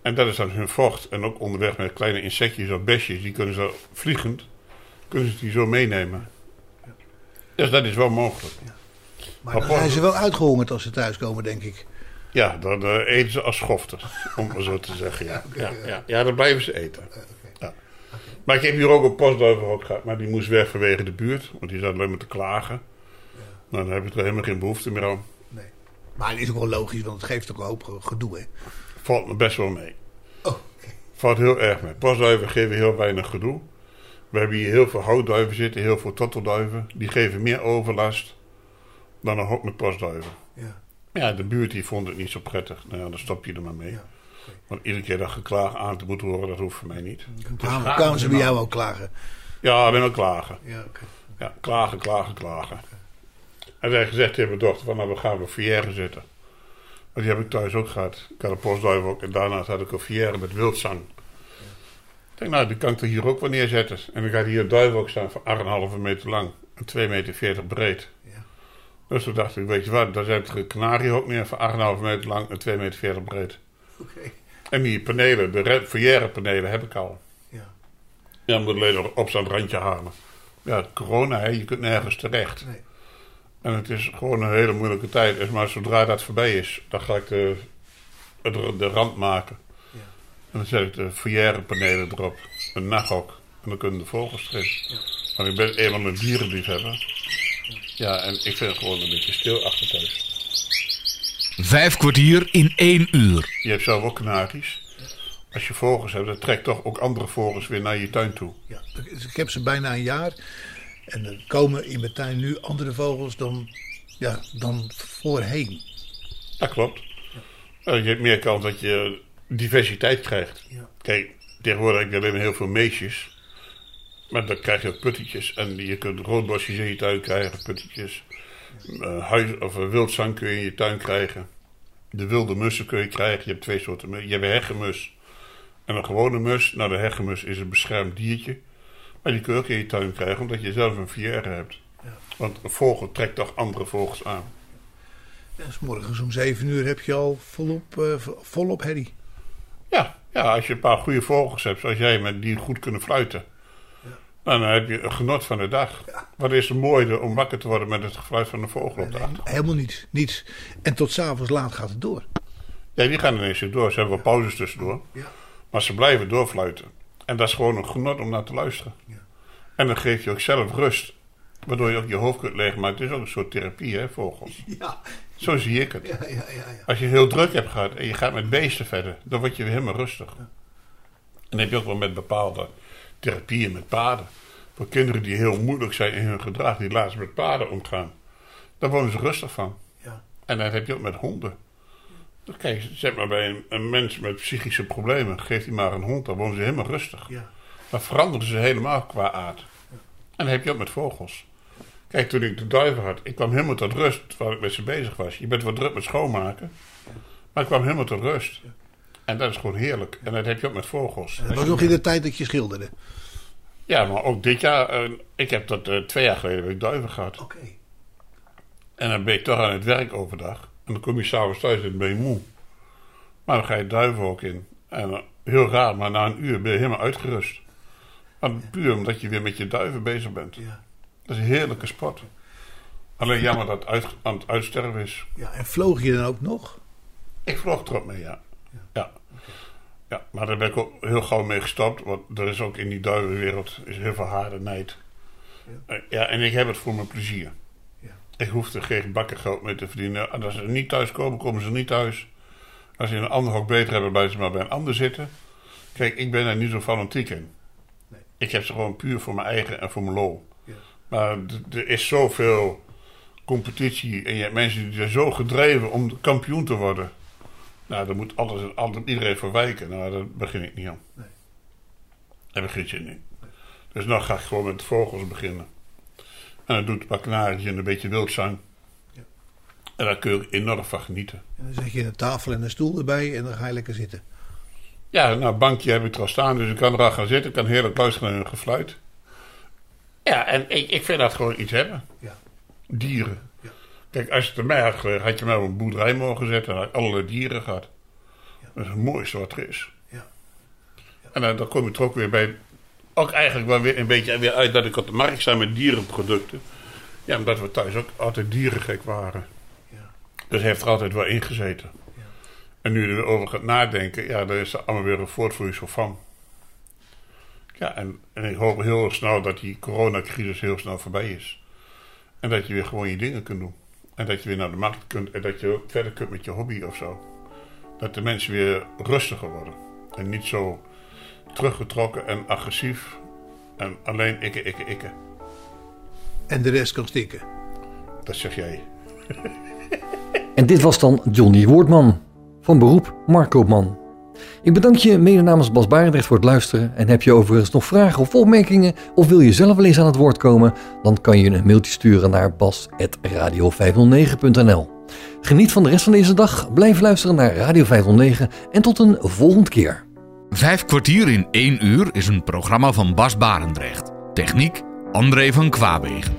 En dat is dan hun vocht. En ook onderweg met kleine insectjes of besjes, die kunnen ze vliegend, kunnen ze die zo meenemen. Dus dat is wel mogelijk. Maar dan zijn ze wel uitgehongerd als ze thuiskomen, denk ik. Ja, dan uh, eten ze als schoften, om maar zo te zeggen. Ja, ja, ja, ja dan blijven ze eten. Ja. Maar ik heb hier ook een postduivenhok gehad, maar die moest weg vanwege de buurt. Want die zat alleen maar te klagen. Nou, dan heb ik er helemaal geen behoefte meer aan. Nee. Maar het is ook wel logisch, want het geeft ook een hoop gedoe, hè? Valt me best wel mee. Oh, okay. Valt heel erg mee. Postduiven geven heel weinig gedoe. We hebben hier heel veel houtduiven zitten, heel veel tottelduiven. Die geven meer overlast dan een hok met postduiven. Ja. Ja, de buurt die vond het niet zo prettig. Nou ja, dan stop je er maar mee. Ja. Want iedere keer dat geklaag aan te moeten horen, dat hoeft voor mij niet. Kwamen ze bij jou ook klagen? Ja, alleen maar klagen. Ja, okay. ja klagen, klagen, klagen. En zij gezegd tegen mijn dochter, van, nou, we gaan een fière zitten. Maar die heb ik thuis ook gehad. Ik had een postduif ook. En daarnaast had ik een fière met wildzang. Ik denk, nou, die kan ik er hier ook wel neerzetten. En dan gaat hier een duif ook staan van 8,5 meter lang en 2,40 meter breed. Dus toen dacht ik, weet je wat, daar zet ik een kanariehok neer van 8,5 meter lang en 2,40 meter breed. Okay. En die panelen, de foyer panelen heb ik al. Ja. Ja, moet alleen nog op zo'n randje halen. Ja, corona, hè, je kunt nergens terecht. Nee. En het is gewoon een hele moeilijke tijd. Maar zodra dat voorbij is, dan ga ik de, de, de rand maken. Ja. En dan zet ik de foyer panelen erop. Een nachthok. En dan kunnen de vogels erin. Ja. Want ik ben eenmaal een dierenliefhebber. Ja, en ik vind het gewoon een beetje stil achter thuis. Vijf kwartier in één uur. Je hebt zelf ook kanaries. Als je vogels hebt, dan trekt toch ook andere vogels weer naar je tuin toe. Ja, dus ik heb ze bijna een jaar. En er komen in mijn tuin nu andere vogels dan, ja, dan voorheen. Dat klopt. Ja. Je hebt meer kans dat je diversiteit krijgt. Ja. Kijk, tegenwoordig heb je alleen heel veel meisjes. Maar dan krijg je ook puttetjes. En je kunt roodbosjes in je tuin krijgen, puttetjes. Uh, huis, of uh, wildzang kun je in je tuin krijgen. De wilde mussen kun je krijgen. Je hebt twee soorten mussen. Je hebt een heggenmus en een gewone mus. Nou, de heggenmus is een beschermd diertje. Maar die kun je ook in je tuin krijgen, omdat je zelf een vierre hebt. Ja. Want een vogel trekt toch andere vogels aan. Ja, dus morgens om 7 uur heb je al volop, uh, volop herrie. Ja, ja, als je een paar goede vogels hebt, zoals jij, met die goed kunnen fluiten. Nou, dan heb je een genot van de dag. Ja. Wat is het mooie om wakker te worden met het gefluit van de vogel op de achtergrond? helemaal niets, niets. En tot s'avonds laat gaat het door. Ja, die gaan ineens door. Ze hebben wel pauzes tussendoor. Ja. Maar ze blijven doorfluiten. En dat is gewoon een genot om naar te luisteren. Ja. En dan geef je ook zelf rust. Waardoor je ook je hoofd kunt leegmaken. Het is ook een soort therapie, hè, vogels. Ja, Zo zie ik het. ja, ja, ja. ja. Als je heel druk hebt gehad en je gaat met beesten verder, dan word je weer helemaal rustig. En dan heb je ook wel met bepaalde therapieën met paarden. Voor kinderen die heel moeilijk zijn in hun gedrag, die laatst met paarden omgaan. Daar worden ze rustig van. Ja. En dat heb je ook met honden. Dus Kijk, zeg maar bij een, een mens met psychische problemen, geeft hij maar een hond, dan worden ze helemaal rustig. Ja. Dan veranderen ze helemaal qua aard. En dat heb je ook met vogels. Kijk, toen ik de duiven had, ik kwam helemaal tot rust terwijl ik met ze bezig was. Je bent wat druk met schoonmaken, maar ik kwam helemaal tot rust. En dat is gewoon heerlijk. En dat heb je ook met vogels. Dat was nog in de tijd dat je schilderde. Ja, maar ook dit jaar, eh, ik heb dat eh, twee jaar geleden heb ik duiven gehad. Oké. En dan ben je toch aan het werk overdag. En dan kom je s'avonds thuis en ben je moe. Maar dan ga je duiven ook in. En eh, heel raar, maar na een uur ben je helemaal uitgerust. Maar puur omdat je weer met je duiven bezig bent. Ja. Dat is een heerlijke sport. Alleen jammer dat het uit, aan het uitsterven is. ja. En vloog je dan ook nog? Ik vloog erop mee. Ja. Ja. Maar daar ben ik ook heel gauw mee gestopt. Want er is ook in die duivenwereld is heel veel harde nijd. Eh, Ja, en ik heb het voor mijn plezier. Ja. Ik hoef er geen bakken geld mee te verdienen. En als ze niet thuis komen, komen ze niet thuis. Als ze in een ander hok beter hebben, blijven ze maar bij een ander zitten. Kijk, ik ben er niet zo fanatiek in. Nee. Ik heb ze gewoon puur voor mijn eigen en voor mijn lol. Ja. Maar er is zoveel competitie en je hebt mensen die zijn zo gedreven om kampioen te worden. Nou, daar moet alles en altijd iedereen voor wijken. Nou, daar begin ik niet aan. Nee. Daar geen zin in. Dus nou ga ik gewoon met vogels beginnen. En dan doe ik een paar en een beetje wildzang. Ja. En daar kun je enorm van genieten. En dan zet je een tafel en een stoel erbij en dan ga je lekker zitten. Ja, nou, bankje heb ik er al staan, dus ik kan er al gaan zitten. Ik kan heerlijk luisteren naar hun gefluit. Ja, en ik, ik vind dat gewoon iets hebben. Ja. Dieren. Kijk, als je het mij had had je mij op een boerderij mogen zetten en had ik allerlei dieren gehad. Dat is het mooiste wat er is. Ja. En dan, dan kom je er ook weer bij. Ook eigenlijk wel weer een beetje weer uit dat ik op de markt sta met dierenproducten. Ja, omdat we thuis ook altijd dierengek waren. Ja. Dus heeft er altijd wel ingezeten. Ja. En nu je erover gaat nadenken, ja, dan is er allemaal weer een voortvloeisel van. Ja, en, en ik hoop heel snel dat die coronacrisis heel snel voorbij is. En dat je weer gewoon je dingen kunt doen. En dat je weer naar de markt kunt en dat je ook verder kunt met je hobby of zo. Dat de mensen weer rustiger worden. En niet zo teruggetrokken en agressief. En alleen ikke, ikke, ikke. En de rest kan stikken. Dat zeg jij. En dit was dan Johnny Woordman. Van beroep Markoopman. Ik bedank je mede namens Bas Barendrecht voor het luisteren. En heb je overigens nog vragen of opmerkingen of wil je zelf wel eens aan het woord komen? Dan kan je een mailtje sturen naar bas.radio509.nl Geniet van de rest van deze dag, blijf luisteren naar Radio 509 en tot een volgende keer. Vijf kwartier in één uur is een programma van Bas Barendrecht. Techniek André van Kwaabegen.